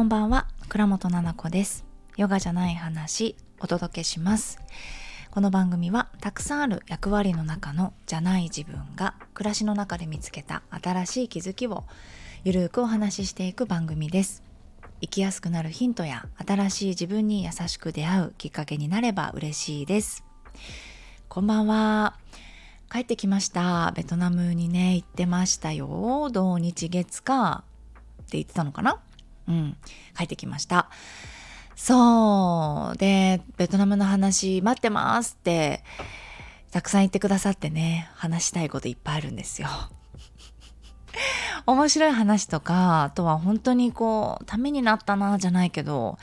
こんばんは。倉本々子です。ヨガじゃない話お届けします。この番組はたくさんある役割の中のじゃない自分が暮らしの中で見つけた新しい気づきをゆるくお話ししていく番組です。生きやすくなるヒントや新しい自分に優しく出会うきっかけになれば嬉しいです。こんばんは。帰ってきました。ベトナムにね行ってましたよ。土日月か。って言ってたのかな？うん、帰ってきました。そう。で、ベトナムの話待ってますって、たくさん言ってくださってね、話したいこといっぱいあるんですよ。面白い話とか、あとは本当にこう、ためになったな、じゃないけど、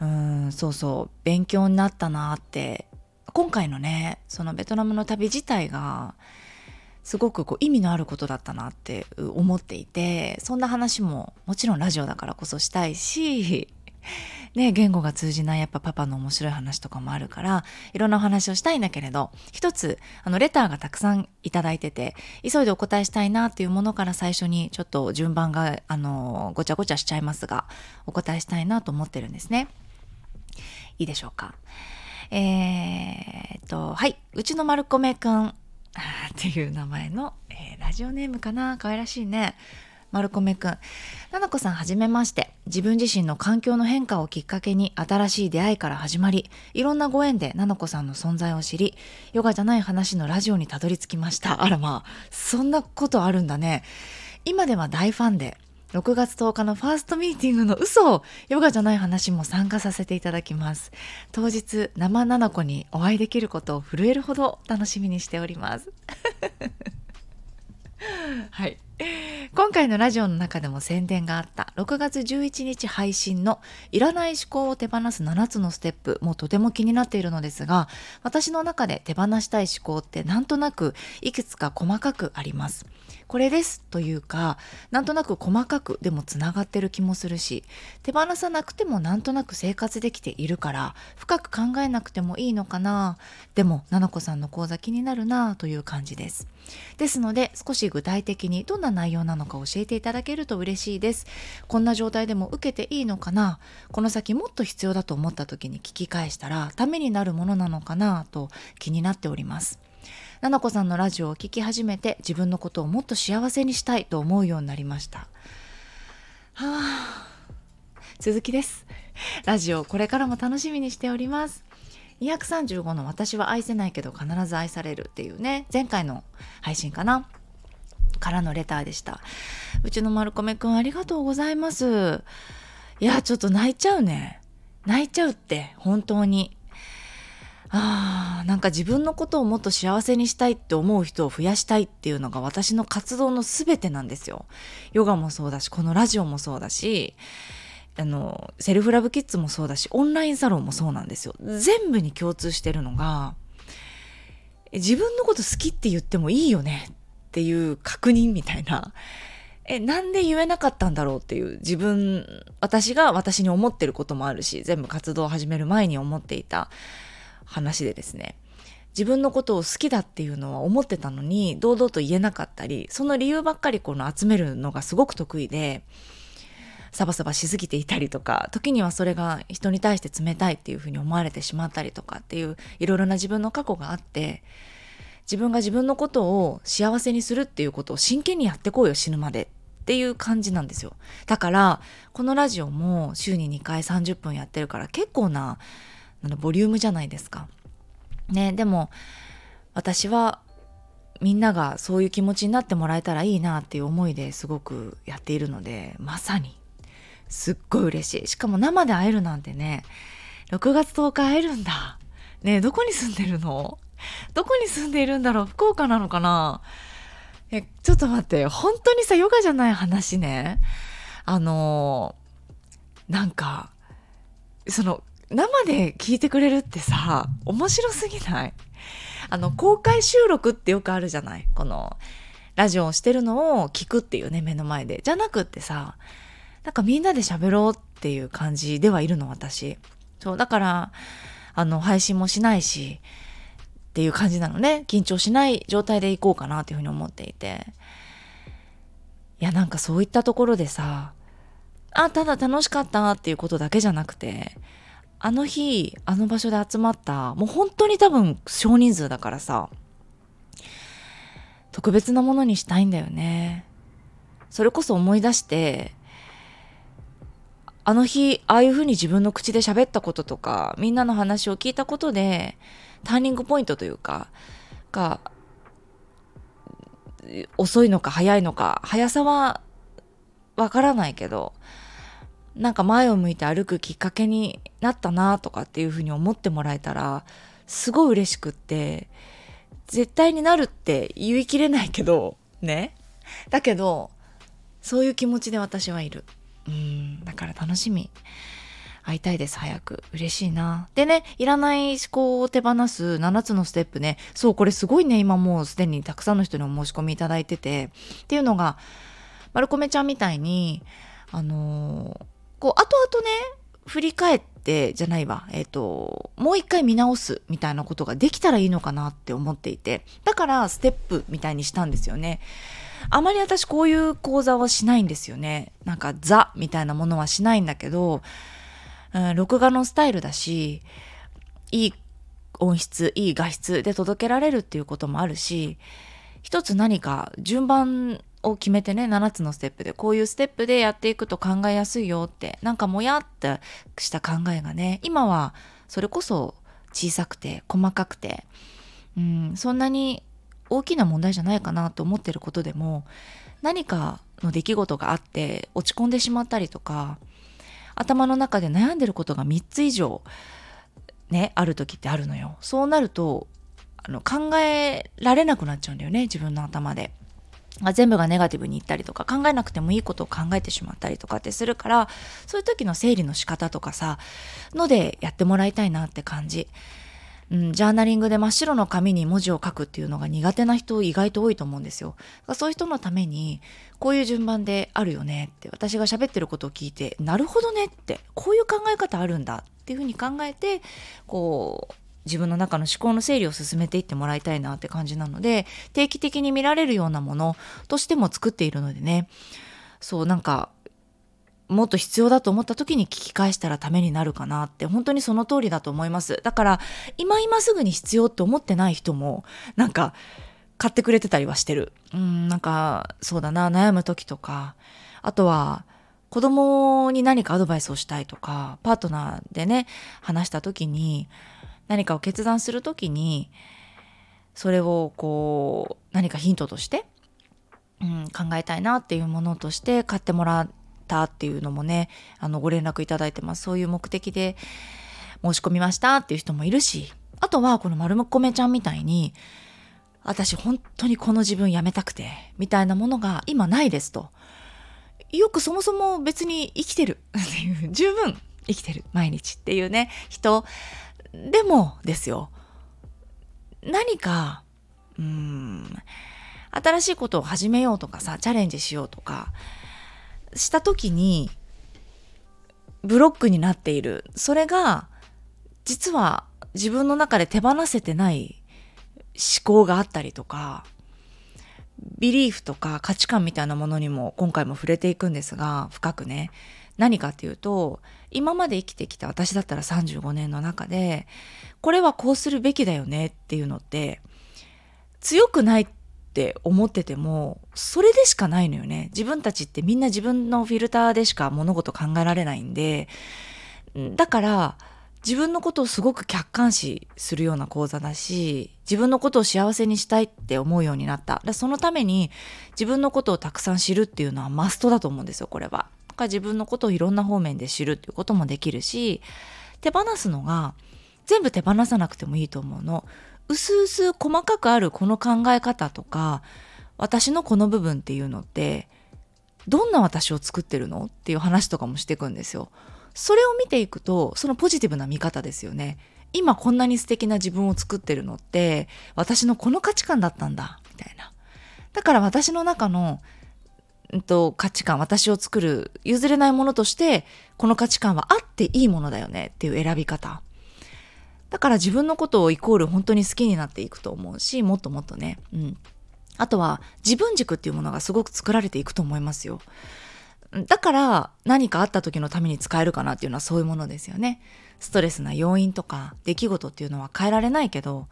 うん、そうそう、勉強になったなって、今回のね、そのベトナムの旅自体が、すごくこう意味のあることだったなって思っていてそんな話ももちろんラジオだからこそしたいしね、言語が通じないやっぱパパの面白い話とかもあるからいろんなお話をしたいんだけれど一つあのレターがたくさんいただいてて急いでお答えしたいなっていうものから最初にちょっと順番があのごちゃごちゃしちゃいますがお答えしたいなと思ってるんですね。いいでしょうか。えー、っとはいうちの丸米くん っていう名前の、えー、ラジオネームかな？可愛らしいね。マルコメくん。ななこさんはじめまして。自分自身の環境の変化をきっかけに新しい出会いから始まり、いろんなご縁でななこさんの存在を知り、ヨガじゃない話のラジオにたどり着きました。あらまあ、そんなことあるんだね。今では大ファンで、6月10日のファーストミーティングの嘘ヨガじゃない話も参加させていただきます。当日、生七子にお会いできることを震えるほど楽しみにしております。はい。今回のラジオの中でも宣伝があった6月11日配信のいらない思考を手放す7つのステップもとても気になっているのですが私の中で手放したい思考ってなんとなくいくつか細かくありますこれですというかなんとなく細かくでもつながってる気もするし手放さなくてもなんとなく生活できているから深く考えなくてもいいのかなでも菜々子さんの講座気になるなという感じです。ですので少し具体的にどんな内容なのか教えていただけると嬉しいです。こんな状態でも受けていいのかなこの先もっと必要だと思った時に聞き返したらためになるものなのかなと気になっております。ななこさんのラジオを聴き始めて自分のことをもっと幸せにしたいと思うようになりました。はあ、続きです。ラジオこれからも楽しみにしております。235の私は愛せないけど必ず愛されるっていうね、前回の配信かなからのレターでした。うちの丸米くんありがとうございます。いや、ちょっと泣いちゃうね。泣いちゃうって、本当に。あーなんか自分のことをもっと幸せにしたいって思う人を増やしたいっていうのが私の活動の全てなんですよ。ヨガもそうだしこのラジオもそうだしあのセルフラブキッズもそうだしオンラインサロンもそうなんですよ。全部に共通してるのが自分のこと好きって言ってもいいよねっていう確認みたいな。え、なんで言えなかったんだろうっていう自分、私が私に思ってることもあるし、全部活動を始める前に思っていた話でですね自分のことを好きだっていうのは思ってたのに堂々と言えなかったりその理由ばっかりこの集めるのがすごく得意でサバサバしすぎていたりとか時にはそれが人に対して冷たいっていうふうに思われてしまったりとかっていういろいろな自分の過去があって自分が自分のことを幸せにするっていうことを真剣にやってこうよ死ぬまでっていう感じなんですよ。だからこのラジオも週に2回30分やってるから結構なあのボリュームじゃないですか。ね、でも私はみんながそういう気持ちになってもらえたらいいなっていう思いですごくやっているのでまさにすっごい嬉しい。しかも生で会えるなんてね6月10日会えるんだ。ねどこに住んでるの？どこに住んでいるんだろう？福岡なのかな？えちょっと待って本当にさヨガじゃない話ね。あのなんかその生で聞いてくれるってさ、面白すぎない？あの、公開収録ってよくあるじゃない？この、ラジオをしてるのを聞くっていうね、目の前で。じゃなくってさ、なんかみんなで喋ろうっていう感じではいるの、私。そう、だから、あの、配信もしないし、っていう感じなのね。緊張しない状態でいこうかなっていうふうに思っていて。いや、なんかそういったところでさ、あただ楽しかったっていうことだけじゃなくてあの日あの場所で集まったもう本当に多分少人数だからさ特別なものにしたいんだよね。それこそ思い出してあの日ああいうふうに自分の口で喋ったこととかみんなの話を聞いたことでターニングポイントというかが遅いのか早いのか速さはわからないけどなんか前を向いて歩くきっかけになったなとかっていうふうに思ってもらえたらすごい嬉しくって絶対になるって言い切れないけどね。だけどそういう気持ちで私はいる。うんだから楽しみ。会いたいです早く。嬉しいな。でねいらない思考を手放す7つのステップね。そうこれすごいね今もうすでにたくさんの人にお申し込みいただいてて。っていうのがまるこめちゃんみたいにあのー、こう後々ね振り返ってじゃないわ。えっ、ー、ともう一回見直すみたいなことができたらいいのかなって思っていて。だからステップみたいにしたんですよね。あまり私こういう講座はしないんですよね。なんかザみたいなものはしないんだけどうん、録画のスタイルだし、いい音質、いい画質で届けられるっていうこともあるし、一つ何か順番を決めてね、7つのステップで、こういうステップでやっていくと考えやすいよって、なんかもやってした考えがね、今はそれこそ小さくて細かくて、うん、そんなに大きな問題じゃないかなと思ってることでも、何かの出来事があって落ち込んでしまったりとか、頭の中で悩んでることが3つ以上ねある時ってあるのよそうなるとあの考えられなくなっちゃうんだよね自分の頭で。全部がネガティブにいったりとか考えなくてもいいことを考えてしまったりとかってするからそういう時の整理の仕方とかさのでやってもらいたいなって感じ。うん、ジャーナリングで真っ白の紙に文字を書くっていうのが苦手な人意外と多いと思うんですよ。そういう人のためにこういう順番であるよねって私が喋ってることを聞いてなるほどねってこういう考え方あるんだっていうふうに考えてこう自分の中の思考の整理を進めていってもらいたいなって感じなので定期的に見られるようなものとしても作っているのでね。そうなんかもっと必要だと思った時に聞き返したらためになるかなって本当にその通りだと思います。だから今今すぐに必要って思ってない人もなんか買ってくれてたりはしてる。うんなんかそうだな悩む時とかあとは子供に何かアドバイスをしたいとかパートナーでね話した時に何かを決断する時にそれをこう何かヒントとして、うん、考えたいなっていうものとして買ってもらったっていうのもねあのご連絡いただいてます。そういう目的で申し込みましたっていう人もいるしあとはこの丸米ちゃんみたいに私本当にこの自分やめたくてみたいなものが今ないですと。よくそもそも別に生きてるっていう十分生きてる毎日っていうね人でもですよ。何かうん新しいことを始めようとかさチャレンジしようとかした時にブロックになっている。それが実は自分の中で手放せてない思考があったりとかビリーフとか価値観みたいなものにも今回も触れていくんですが深くね。何かっていうと今まで生きてきた私だったら35年の中でこれはこうするべきだよねっていうのって強くないって思っててもそれでしかないのよね自分たちってみんな自分のフィルターでしか物事考えられないんでだから自分のことをすごく客観視するような講座だし自分のことを幸せにしたいって思うようになっただそのために自分のことをたくさん知るっていうのはマストだと思うんですよこれは。か自分のことをいろんな方面で知るっていうこともできるし手放すのが全部手放さなくてもいいと思うの。うすうす細かくあるこの考え方とか私のこの部分っていうのってどんな私を作ってるの？っていう話とかもしていくんですよ。それを見ていくとそのポジティブな見方ですよね。今こんなに素敵な自分を作ってるのって私のこの価値観だったんだみたいな。だから私の中の、うんと、価値観私を作る譲れないものとしてこの価値観はあっていいものだよねっていう選び方。だから自分のことをイコール本当に好きになっていくと思うし、もっともっとね。うん。あとは自分軸っていうものがすごく作られていくと思いますよ。だから何かあった時のために使えるかなっていうのはそういうものですよね。ストレスな要因とか出来事っていうのは変えられないけど、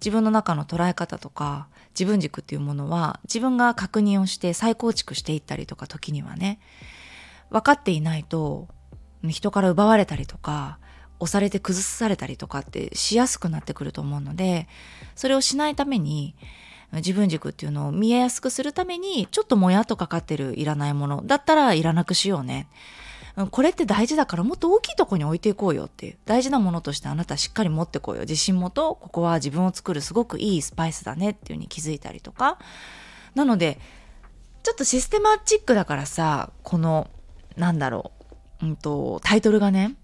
自分の中の捉え方とか自分軸っていうものは自分が確認をして再構築していったりとか時にはね、分かっていないと人から奪われたりとか押されて崩されたりとかってしやすくなってくると思うのでそれをしないために自分軸っていうのを見えやすくするためにちょっともやっとかかってるいらないものだったらいらなくしようね。これって大事だからもっと大きいとこに置いていこうよっていう。大事なものとしてあなたしっかり持ってこうよ。自信もとここは自分を作るすごくいいスパイスだねっていうふうに気づいたりとか。なのでちょっとシステマチックだからさこのなんだろう、うんと、タイトルがね。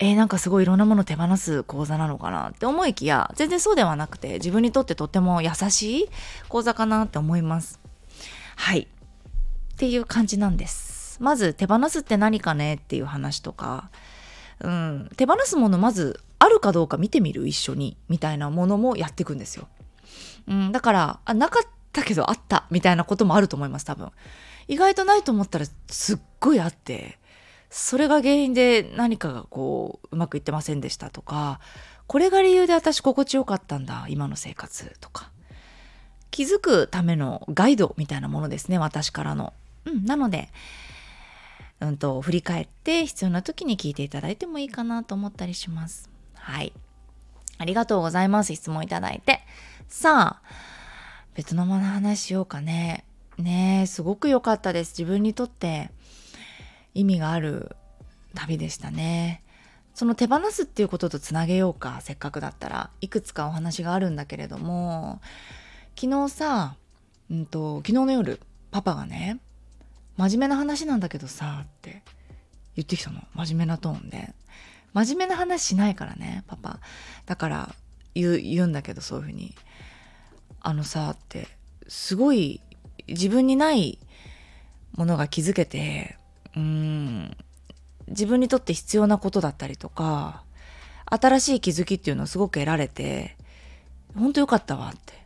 えー、なんかすごいいろんなもの手放す講座なのかなって思いきや全然そうではなくて自分にとってとっても優しい講座かなって思います。はい。っていう感じなんです。まず手放すって何かねっていう話とか。うん。手放すものまずあるかどうか見てみる一緒にみたいなものもやっていくんですよ、うん、だからあなかったけどあったみたいなこともあると思います多分。意外とないと思ったらすっごいあってそれが原因で何かがこううまくいってませんでしたとかこれが理由で私心地よかったんだ今の生活とか。気づくためのガイドみたいなものですね私からの。うん、なのでうんと振り返って必要な時に聞いていただいてもいいかなと思ったりします。はい。ありがとうございます。質問いただいて。さあ、ベトナムの話しようかね。ねえ、すごく良かったです。自分にとって意味がある旅でしたね。その手放すっていうこととつなげようかせっかくだったらいくつかお話があるんだけれども昨日さ、うんと、昨日の夜パパがね真面目な話なんだけどさって言ってきたの。真面目なトーンで。真面目な話しないからねパパ。だから言うんだけどそういうふうに。あのさってすごい自分にないものが気づけてうん自分にとって必要なことだったりとか新しい気づきっていうのをすごく得られて本当よかったわって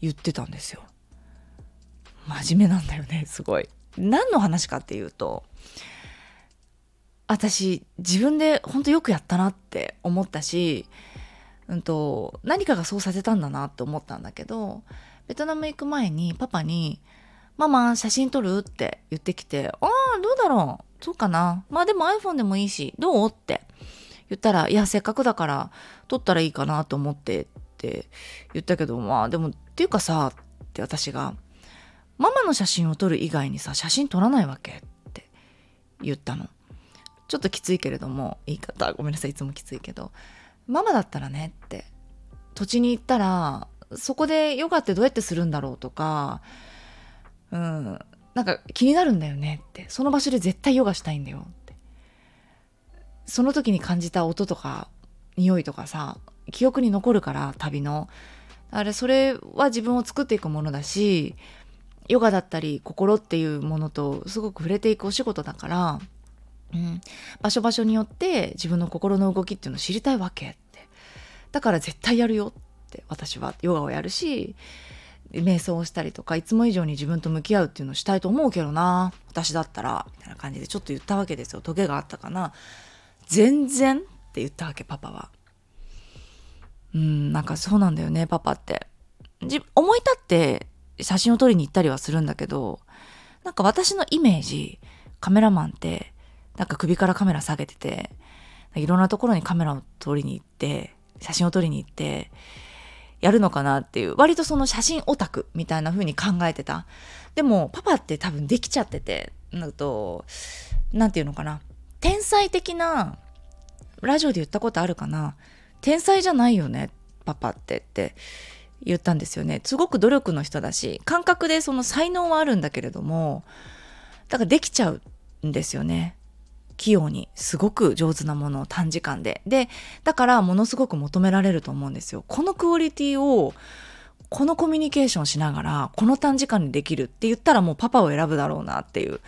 言ってたんですよ。真面目なんだよねすごい。何の話かっていうと私自分で本当よくやったなって思ったし、うんと、何かがそうさせたんだなって思ったんだけどベトナム行く前にパパにママ、写真撮るって言ってきて、ああ、どうだろう?そうかな?まあでも iPhone でもいいし、どう?って言ったら、いや、せっかくだから撮ったらいいかなと思ってって言ったけど、まあでも、っていうかさ、って私が、ママの写真を撮る以外にさ、写真撮らないわけって言ったの。ちょっときついけれども、言い方、ごめんなさい、いつもきついけど、ママだったらねって、土地に行ったら、そこでヨガってどうやってするんだろうとか、うん、なんか気になるんだよねって。その場所で絶対ヨガしたいんだよって。その時に感じた音とか匂いとかさ記憶に残るから旅の。あれそれは自分を作っていくものだしヨガだったり心っていうものとすごく触れていくお仕事だから、うん、場所場所によって自分の心の動きっていうのを知りたいわけって。だから絶対やるよって私はヨガをやるし瞑想をしたりとかいつも以上に自分と向き合うっていうのをしたいと思うけどな。私だったらみたいな感じでちょっと言ったわけですよ。トゲがあったかな。全然って言ったわけパパは。うんなんかそうなんだよねパパって。思い立って写真を撮りに行ったりはするんだけどなんか私のイメージカメラマンってなんか首からカメラ下げてていろんなところにカメラを撮りに行って写真を撮りに行ってやるのかなっていう、割とその写真オタクみたいな風に考えてた。でも、パパって多分できちゃってて、なんと、なんていうのかな。天才的な、ラジオで言ったことあるかな。天才じゃないよね、パパってって言ったんですよね。すごく努力の人だし、感覚でその才能はあるんだけれども、だからできちゃうんですよね。器用にすごく上手なものを短時間で。で、だからものすごく求められると思うんですよ。このクオリティをこのコミュニケーションしながらこの短時間にできるって言ったらもうパパを選ぶだろうなっていう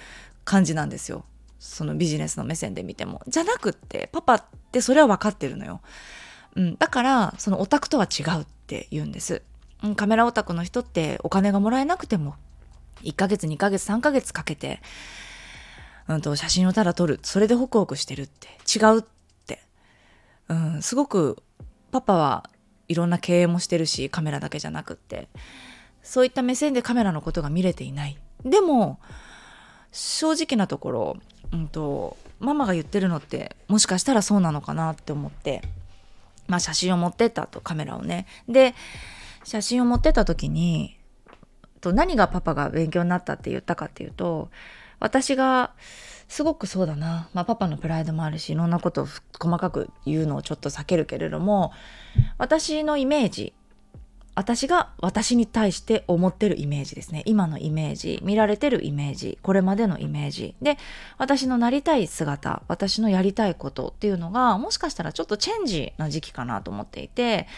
感じなんですよ。そのビジネスの目線で見ても。じゃなくってパパってそれは分かってるのよ。うん、だからそのオタクとは違うっって言うんです。カメラオタクの人ってお金がもらえなくても1ヶ月2ヶ月3ヶ月かけてうんと、写真をただ撮る。それでホクホクしてるって。違うって。うん、すごく、パパはいろんな経営もしてるし、カメラだけじゃなくって。そういった目線でカメラのことが見れていない。でも、正直なところ、うんと、ママが言ってるのってもしかしたらそうなのかなって思って、まあ写真を持ってったとカメラをね。で、写真を持ってった時に、と何がパパが勉強になったって言ったかっていうと、私がすごくそうだな、まあ、パパのプライドもあるしいろんなことを細かく言うのをちょっと避けるけれども私のイメージ私が私に対して思ってるイメージですね今のイメージ見られてるイメージこれまでのイメージで私のなりたい姿私のやりたいことっていうのがもしかしたらちょっとチェンジな時期かなと思っていて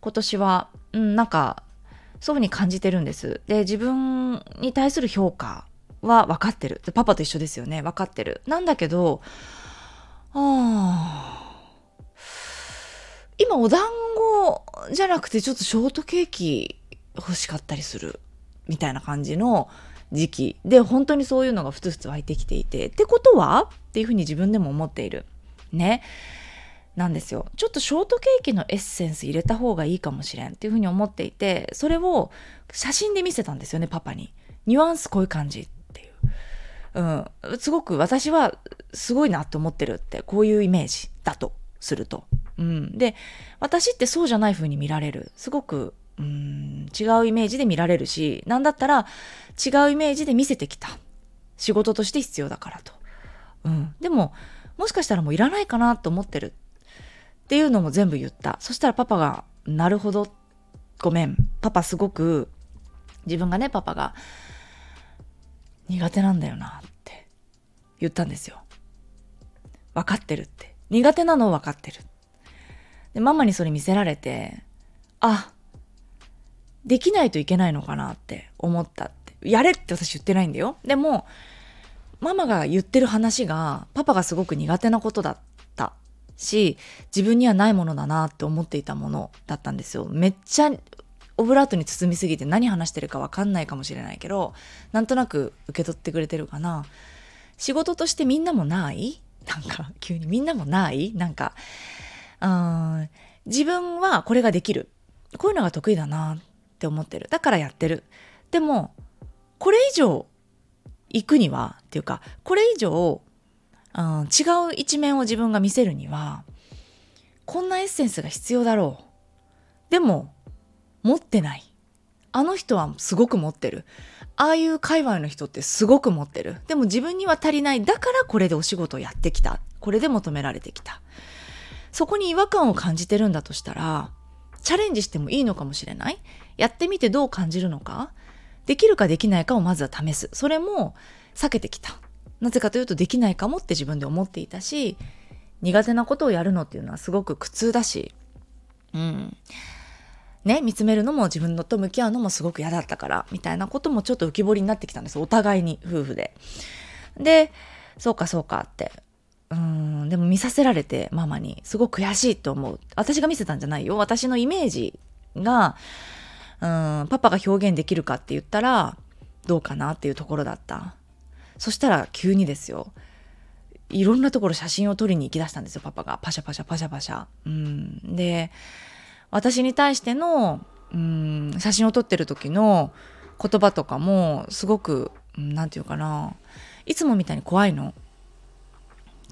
今年は、うん、なんかそういうふうに感じてるんですで自分に対する評価は分かってる。パパと一緒ですよね。分かってる。なんだけど、ああ今お団じゃなくてちょっとショートケーキ欲しかったりするみたいな感じの時期で本当にそういうのがふつふつ湧いてきていてってことはっていうふうに自分でも思っている。ね。なんですよ。ちょっとショートケーキのエッセンス入れた方がいいかもしれんっていうふうに思っていてそれを写真で見せたんですよねパパに。ニュアンスこういう感じっていう。ん、すごく私はすごいなと思ってるってこういうイメージだとすると。うん、で私ってそうじゃない風に見られるすごくうん違うイメージで見られるし何だったら違うイメージで見せてきた仕事として必要だからと。うん、でももしかしたらもういらないかなと思ってるっていうのも全部言ったそしたらパパが「なるほどごめんパパすごく自分がねパパが苦手なんだよなって言ったんですよ。分かってるって。苦手なのを分かってる。で、ママにそれ見せられて、あ、できないといけないのかなって思ったって。やれって私言ってないんだよ。でも、ママが言ってる話が、パパがすごく苦手なことだったし、自分にはないものだなって思っていたものだったんですよ。めっちゃオブラートに包みすぎて何話してるか分かんないかもしれないけどなんとなく受け取ってくれてるかな仕事としてみんなもない？なんか急にみんなもない？なんか自分はこれができるこういうのが得意だなって思ってるだからやってるでもこれ以上行くにはっていうかこれ以上、違う一面を自分が見せるにはこんなエッセンスが必要だろうでも持ってない。あの人はすごく持ってる。ああいう界隈の人ってすごく持ってる。でも自分には足りない。だからこれでお仕事をやってきた。これで求められてきた。そこに違和感を感じてるんだとしたら、チャレンジしてもいいのかもしれない？やってみてどう感じるのか？できるかできないかをまずは試す。それも避けてきた。なぜかというとできないかもって自分で思っていたし、苦手なことをやるのっていうのはすごく苦痛だし、うん。ね、見つめるのも自分のと向き合うのもすごく嫌だったから、みたいなこともちょっと浮き彫りになってきたんです。お互いに、夫婦で。で、そうかそうかって。うん、でも見させられて、ママに、すごく悔しいと思う。私が見せたんじゃないよ。私のイメージが、うん、パパが表現できるかって言ったら、どうかなっていうところだった。そしたら急にですよ。いろんなところ写真を撮りに行き出したんですよ、パパが。パシャパシャパシャパシャ。うん。で、私に対してのうん写真を撮ってる時の言葉とかもすごく何て言うかないつもみたいに怖いの。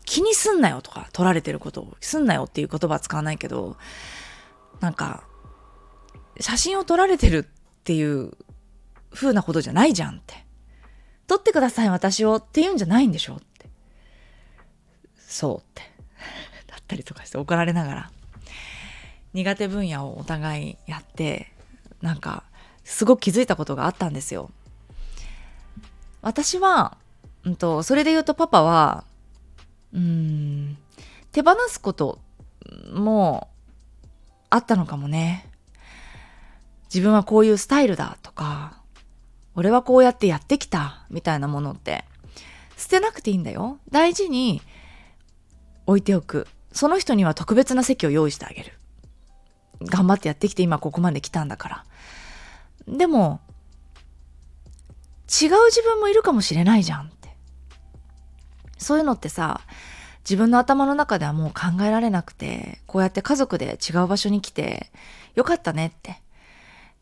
気にすんなよとか撮られてることをすんなよっていう言葉は使わないけどなんか写真を撮られてるっていう風なことじゃないじゃんって。撮ってください私をって言うんじゃないんでしょって。そうって。だったりとかして怒られながら。苦手分野をお互いやってなんかすごく気づいたことがあったんですよ。私は、うんと、それで言うとパパはうん手放すこともあったのかもね。自分はこういうスタイルだとか俺はこうやってやってきたみたいなものって捨てなくていいんだよ。大事に置いておく。その人には特別な席を用意してあげる。頑張ってやってきて今ここまで来たんだから。でも、違う自分もいるかもしれないじゃん。そういうのってさ自分の頭の中ではもう考えられなくてこうやって家族で違う場所に来てよかったねって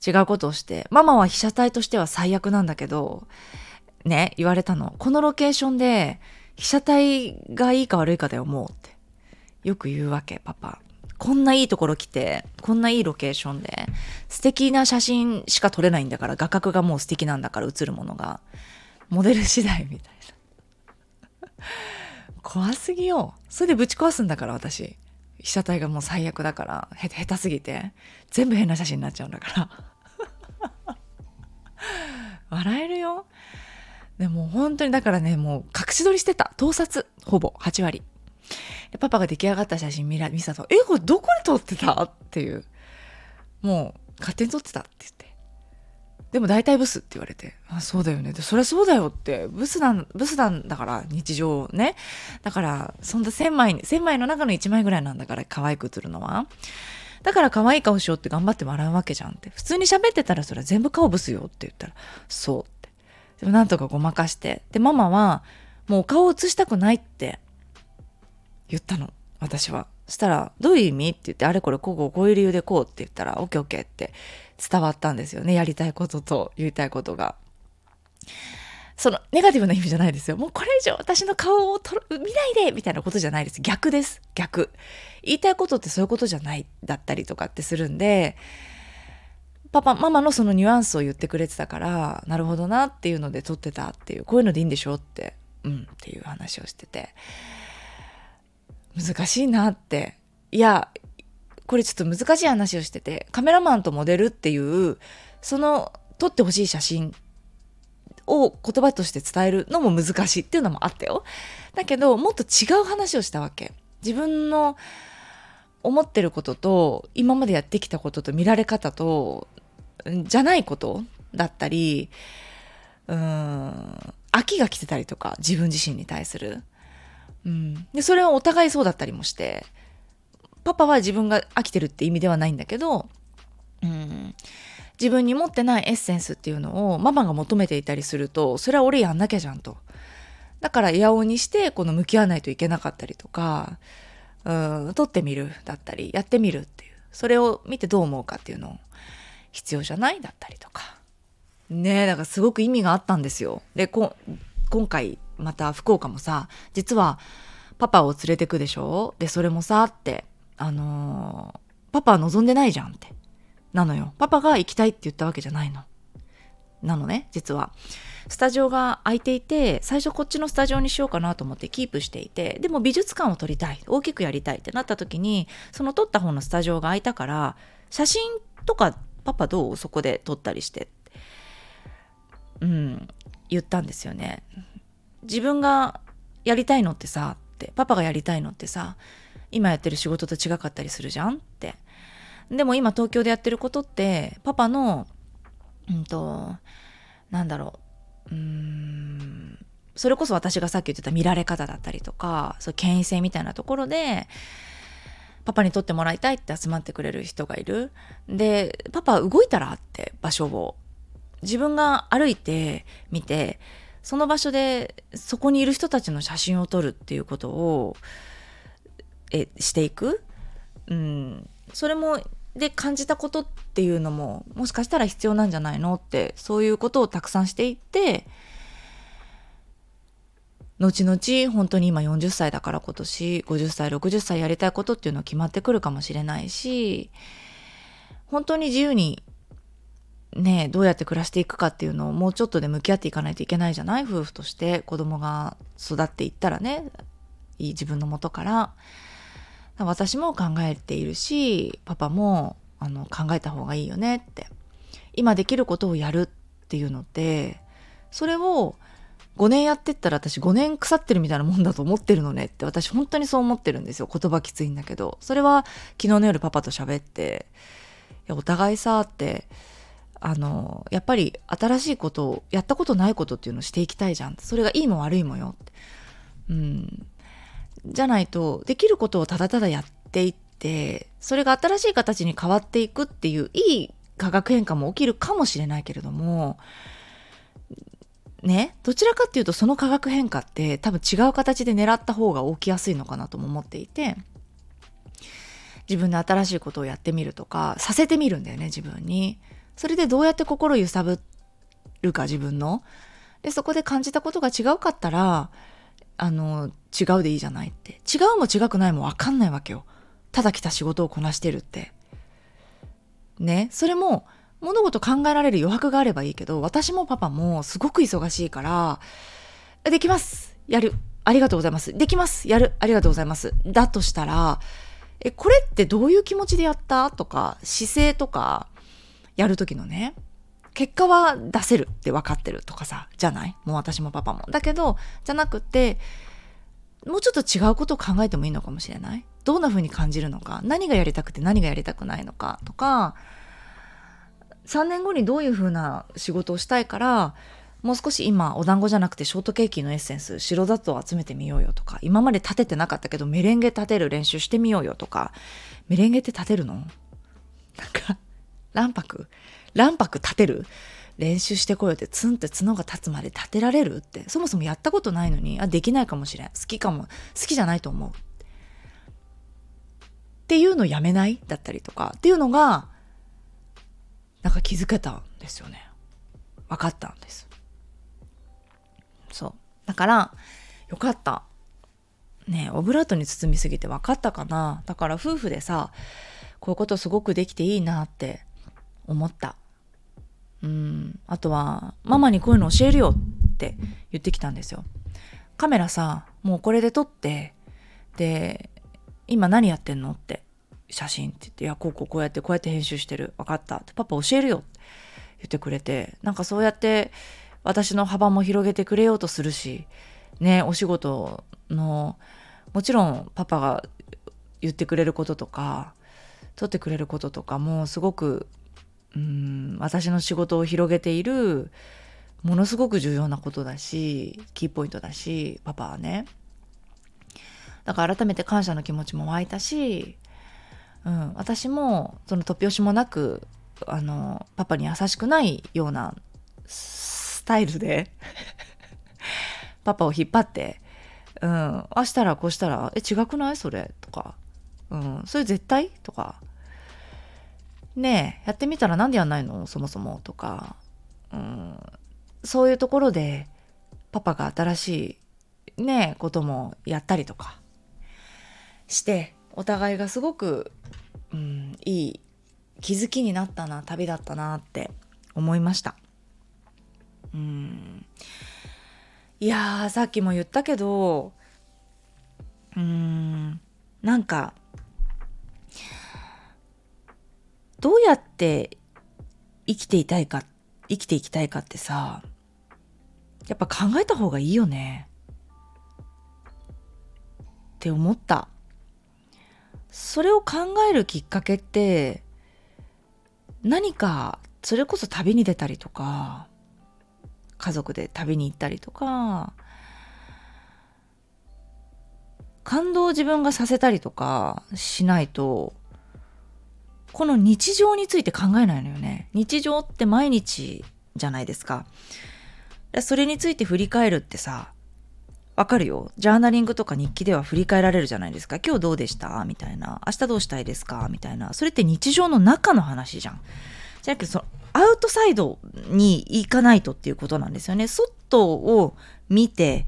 違うことをしてママは被写体としては最悪なんだけどね言われたの。このロケーションで被写体がいいか悪いかだよもうってよく言うわけパパ。こんないいところ来て、こんないいロケーションで、素敵な写真しか撮れないんだから、画角がもう素敵なんだから映るものが、モデル次第みたいな。怖すぎよ。それでぶち壊すんだから、私。被写体がもう最悪だから、へ、下手すぎて、全部変な写真になっちゃうんだから。笑えるよ。でも本当にだからね、もう隠し撮りしてた。盗撮。ほぼ8割。パパが出来上がった写真見ら見せたと「えこれどこで撮ってた?」っていうもう勝手に撮ってたって言ってでも大体ブスって言われて「あそうだよね」でそりゃそうだよってブスなんブスなんだから日常ねだからそんな1,000枚1,000枚の中の1枚ぐらいなんだから可愛く映るのは。だから可愛い顔しようって頑張って笑うわけじゃんって。普通に喋ってたらそれは全部顔ブスよって言ったら、そうって。でもなんとかごまかして。で、ママは、もう顔を映したくないって言ったの私はしたら「どういう意味?」って言って「あれこれこうこうこういう理由でこう」って言ったら「オッケーオッケー」って伝わったんですよねやりたいことと言いたいことが。そのネガティブな意味じゃないですよ。もうこれ以上私の顔をと見ないでみたいなことじゃないです。逆です。逆。言いたいことってそういうことじゃないだったりとかってするんで、パパ、ママのそのニュアンスを言ってくれてたから、なるほどなっていうので撮ってたっていう、こういうのでいいんでしょって、うんっていう話をしてて。難しいなっていやこれちょっと難しい話をしててカメラマンとモデルっていうその撮ってほしい写真を言葉として伝えるのも難しいっていうのもあったよ。だけどもっと違う話をしたわけ。自分の思ってることと今までやってきたことと見られ方とじゃないことだったりうーん飽きが来てたりとか自分自身に対する。うん、でそれはお互いそうだったりもして。パパは自分が飽きてるって意味ではないんだけど、うん、自分に持ってないエッセンスっていうのをママが求めていたりするとそれは俺やんなきゃじゃんと。だからイヤオにしてこの向き合わないといけなかったりとか、うん、撮ってみるだったりやってみるっていうそれを見てどう思うかっていうのを必要じゃない？だったりとかねえだからすごく意味があったんですよ。で今回また福岡もさ実はパパを連れてくでしょ？でそれもさってあのー、パパは望んでないじゃんって。なのよ。パパが行きたいって言ったわけじゃないの。なのね実は。スタジオが空いていて最初こっちのスタジオにしようかなと思ってキープしていてでも美術館を撮りたい。大きくやりたいってなった時にその撮った方のスタジオが空いたから写真とかパパどうそこで撮ったりしてうん言ったんですよね。自分がやりたいのってさってパパがやりたいのってさ今やってる仕事と違かったりするじゃんって。でも今東京でやってることってパパのうんとなんだろううんそれこそ私がさっき言ってた見られ方だったりとかそう権威性みたいなところでパパに撮ってもらいたいって集まってくれる人がいる。でパパ動いたらって場所を。自分が歩いてみてその場所でそこにいる人たちの写真を撮るっていうことをえしていく、うん、それもで感じたことっていうのももしかしたら必要なんじゃないの？ってそういうことをたくさんしていって後々本当に今40歳だから今年50歳60歳やりたいことっていうのは決まってくるかもしれないし本当に自由にねどうやって暮らしていくかっていうのをもうちょっとで向き合っていかないといけないじゃない？夫婦として子供が育っていったらねいい自分のもとから。私も考えているしパパもあの考えた方がいいよねって。今できることをやるっていうのってそれを5年やってったら私5年腐ってるみたいなもんだと思ってるのねって私本当にそう思ってるんですよ。言葉きついんだけど。それは昨日の夜パパと喋ってお互いさってあのやっぱり新しいことをやったことないことっていうのをしていきたいじゃん。それがいいも悪いもよって。うん。じゃないとできることをただただやっていってそれが新しい形に変わっていくっていういい化学変化も起きるかもしれないけれどもねどちらかっていうとその化学変化って多分違う形で狙った方が起きやすいのかなとも思っていて自分で新しいことをやってみるとかさせてみるんだよね自分に。それでどうやって心揺さぶるか自分の。でそこで感じたことが違うかったらあの違うでいいじゃないって。違うも違くないも分かんないわけよ。ただ来た仕事をこなしてるって。ね。それも物事考えられる余白があればいいけど私もパパもすごく忙しいからできます。やる。ありがとうございます。できます。やる。ありがとうございます。だとしたらえ、これってどういう気持ちでやった？とか、姿勢とか、やるときのね、結果は出せるって分かってるとかさ、じゃない？もう私もパパも。だけど、じゃなくて、もうちょっと違うことを考えてもいいのかもしれない？どんな風に感じるのか、何がやりたくて何がやりたくないのかとか、3年後にどういう風な仕事をしたいから、もう少し今お団子じゃなくてショートケーキのエッセンス白砂糖を集めてみようよとか。今まで立ててなかったけどメレンゲ立てる練習してみようよとか。メレンゲって立てるの？なんか卵白？卵白立てる？練習してこようってツンって角が立つまで立てられるって。そもそもやったことないのにあできないかもしれん。好きかも。好きじゃないと思う。っていうのやめない？だったりとか。っていうのがなんか気づけたんですよね。分かったんです。そう。だから、よかった。ねオブラートに包みすぎて分かったかな？だから夫婦でさ、こういうことすごくできていいなって思った。うん。あとは、ママにこういうの教えるよって言ってきたんですよ。カメラさ、もうこれで撮って、で、今何やってんのって、写真って言って、いや、こうこうこうやってこうやって編集してる。分かった。ってパパ教えるよって言ってくれて、なんかそうやって、私の幅も広げてくれようとするし、ね、お仕事の、もちろんパパが言ってくれることとか、取ってくれることとかもすごく、うん、私の仕事を広げている、ものすごく重要なことだし、キーポイントだし、パパはね。だから改めて感謝の気持ちも湧いたし、うん、私もその突拍子もなくあのパパに優しくないようなスタイルで パパを引っ張って、うん、あしたらこうしたら、え、違くないそれ？とか、うん、それ絶対？とか、ねえ、やってみたらなんでやんないの？そもそも。とか、うん、そういうところで、パパが新しい、ねえ、こともやったりとか。して、お互いがすごく、うん、いい気づきになったな、旅だったなって思いました。うん。いやさっきも言ったけどうんなんかどうやって生きていたいか生きていきたいかってさやっぱ考えた方がいいよね。って思った。それを考えるきっかけって何かそれこそ旅に出たりとか家族で旅に行ったりとか感動を自分がさせたりとかしないとこの日常について考えないのよね日常って毎日じゃないですかそれについて振り返るってさわかるよ。ジャーナリングとか日記では振り返られるじゃないですか。今日どうでした？みたいな。明日どうしたいですか？みたいな。それって日常の中の話じゃん。じゃなくて、そのアウトサイドに行かないとっていうことなんですよね。外を見て、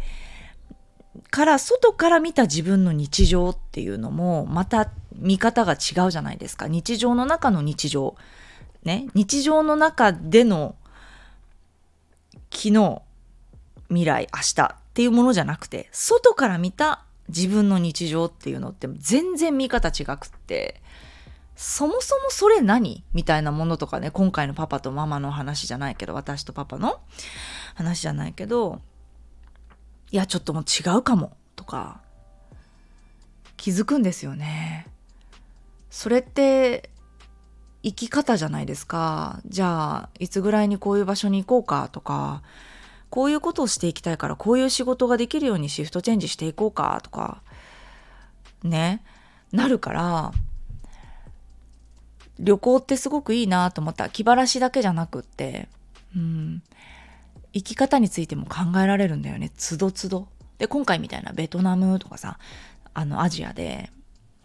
から外から見た自分の日常っていうのもまた見方が違うじゃないですか。日常の中の日常。ね。日常の中での昨日未来明日っていうものじゃなくて外から見た自分の日常っていうのって全然見方違くってそもそもそれ何みたいなものとかね、今回のパパとママの話じゃないけど、私とパパの話じゃないけど、いや、ちょっともう違うかも、とか、気づくんですよね。それって、生き方じゃないですか。じゃあ、いつぐらいにこういう場所に行こうかとか、こういうことをしていきたいから、こういう仕事ができるようにシフトチェンジしていこうかとか、ね、なるから、旅行ってすごくいいなと思った気晴らしだけじゃなくって、うん、生き方についても考えられるんだよねつどつど。で今回みたいなベトナムとかさあのアジアで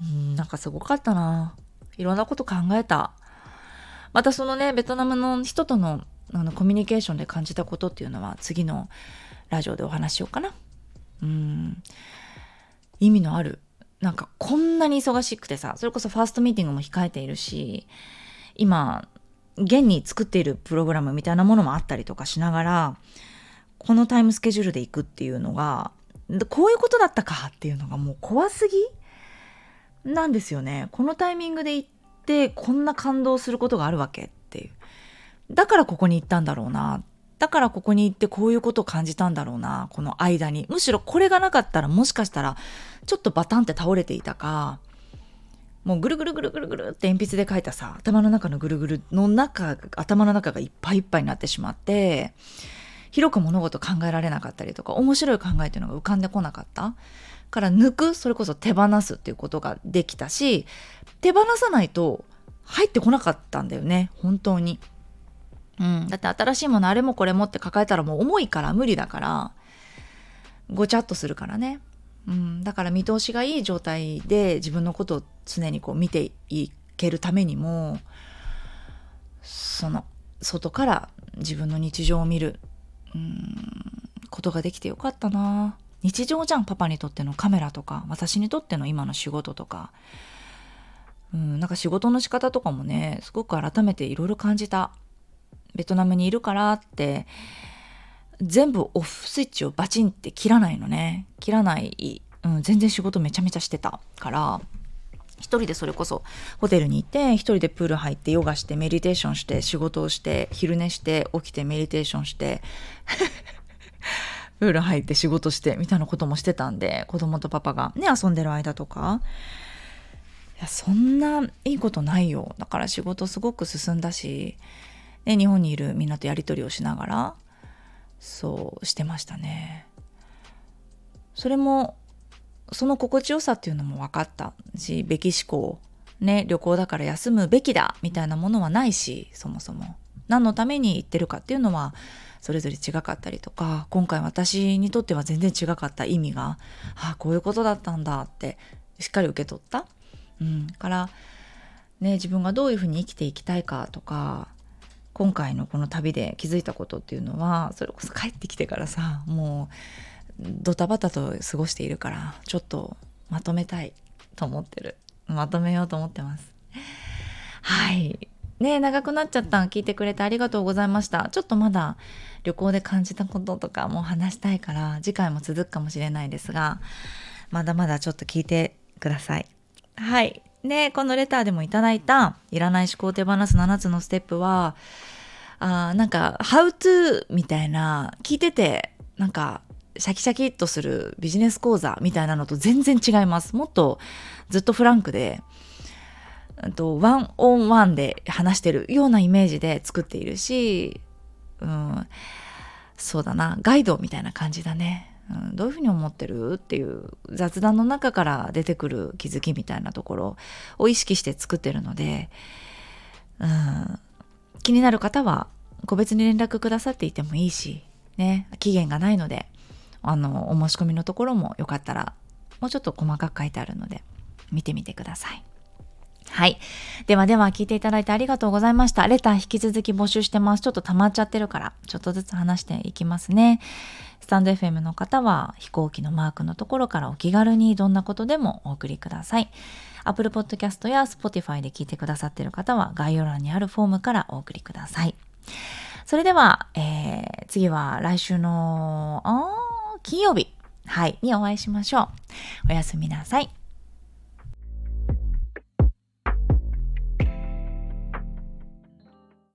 うんなんかすごかったないろんなこと考えた。またそのねベトナムの人とのあのコミュニケーションで感じたことっていうのは次のラジオでお話しようかな。うん意味のあるなんかこんなに忙しくてさそれこそファーストミーティングも控えているし今現に作っているプログラムみたいなものもあったりとかしながらこのタイムスケジュールで行くっていうのがこういうことだったかっていうのがもう怖すぎなんですよね。このタイミングで行ってこんな感動することがあるわけっていう。だからここに行ったんだろうな。だからここに行ってこういうことを感じたんだろうな。この間に。むしろこれがなかったらもしかしたらちょっとバタンって倒れていたか。もうぐるぐるぐるぐるぐるって鉛筆で書いたさ頭の中のぐるぐるの中頭の中がいっぱいいっぱいになってしまって広く物事考えられなかったりとか面白い考えっていうのが浮かんでこなかった。から抜くそれこそ手放すっていうことができたし手放さないと入ってこなかったんだよね本当に。うん、だって新しいものあれもこれもって抱えたらもう重いから無理だからごちゃっとするからね、うん、だから見通しがいい状態で自分のことを常にこう見ていけるためにもその外から自分の日常を見る、うん、ことができてよかったな。日常じゃんパパにとってのカメラとか私にとっての今の仕事とか、うん、なんか仕事の仕方とかもねすごく改めていろいろ感じた。ベトナムにいるからって全部オフスイッチをバチンって切らないのね。切らない、うん、全然仕事めちゃめちゃしてたから。一人でそれこそホテルにいて一人でプール入ってヨガしてメディテーションして仕事をして昼寝して起きてメディテーションして。プール入って仕事してみたいなこともしてたんで子供とパパがね遊んでる間とか。いやそんないいことないよ。だから仕事すごく進んだしで日本にいるみんなとやり取りをしながらそうしてましたね。それもその心地よさっていうのも分かったしべき思考ね旅行だから休むべきだみたいなものはないしそもそも。何のために行ってるかっていうのはそれぞれ違かったりとか今回私にとっては全然違かった意味がああこういうことだったんだってしっかり受け取った。うん、からね自分がどういうふうに生きていきたいかとか今回のこの旅で気づいたことっていうのはそれこそ帰ってきてからさもうドタバタと過ごしているからちょっとまとめたいと思ってる。まとめようと思ってます。はい。ね長くなっちゃった聞いてくれてありがとうございました。ちょっとまだ旅行で感じたこととかも話したいから次回も続くかもしれないですがまだまだちょっと聞いてください。はい。で、このレターでもいただいた、いらない思考を手放す7つのステップは、あなんか、How to みたいな、聞いてて、なんか、シャキシャキっとするビジネス講座みたいなのと全然違います。もっとずっとフランクで、とワンオンワンで話してるようなイメージで作っているし、うん、そうだな、ガイドみたいな感じだね。うん、どういうふうに思ってるっていう雑談の中から出てくる気づきみたいなところを意識して作ってるので、うん、気になる方は個別に連絡くださっていてもいいし、ね、期限がないのであのお申し込みのところもよかったらもうちょっと細かく書いてあるので見てみてください。はい。ではでは聞いていただいてありがとうございました。レター引き続き募集してます。ちょっと溜まっちゃってるから、ちょっとずつ話していきますね。スタンド FM の方は飛行機のマークのところからお気軽にどんなことでもお送りください。Apple Podcast や Spotify で聞いてくださってる方は概要欄にあるフォームからお送りください。それでは、えー、次は来週の金曜日、はい、にお会いしましょう。おやすみなさい。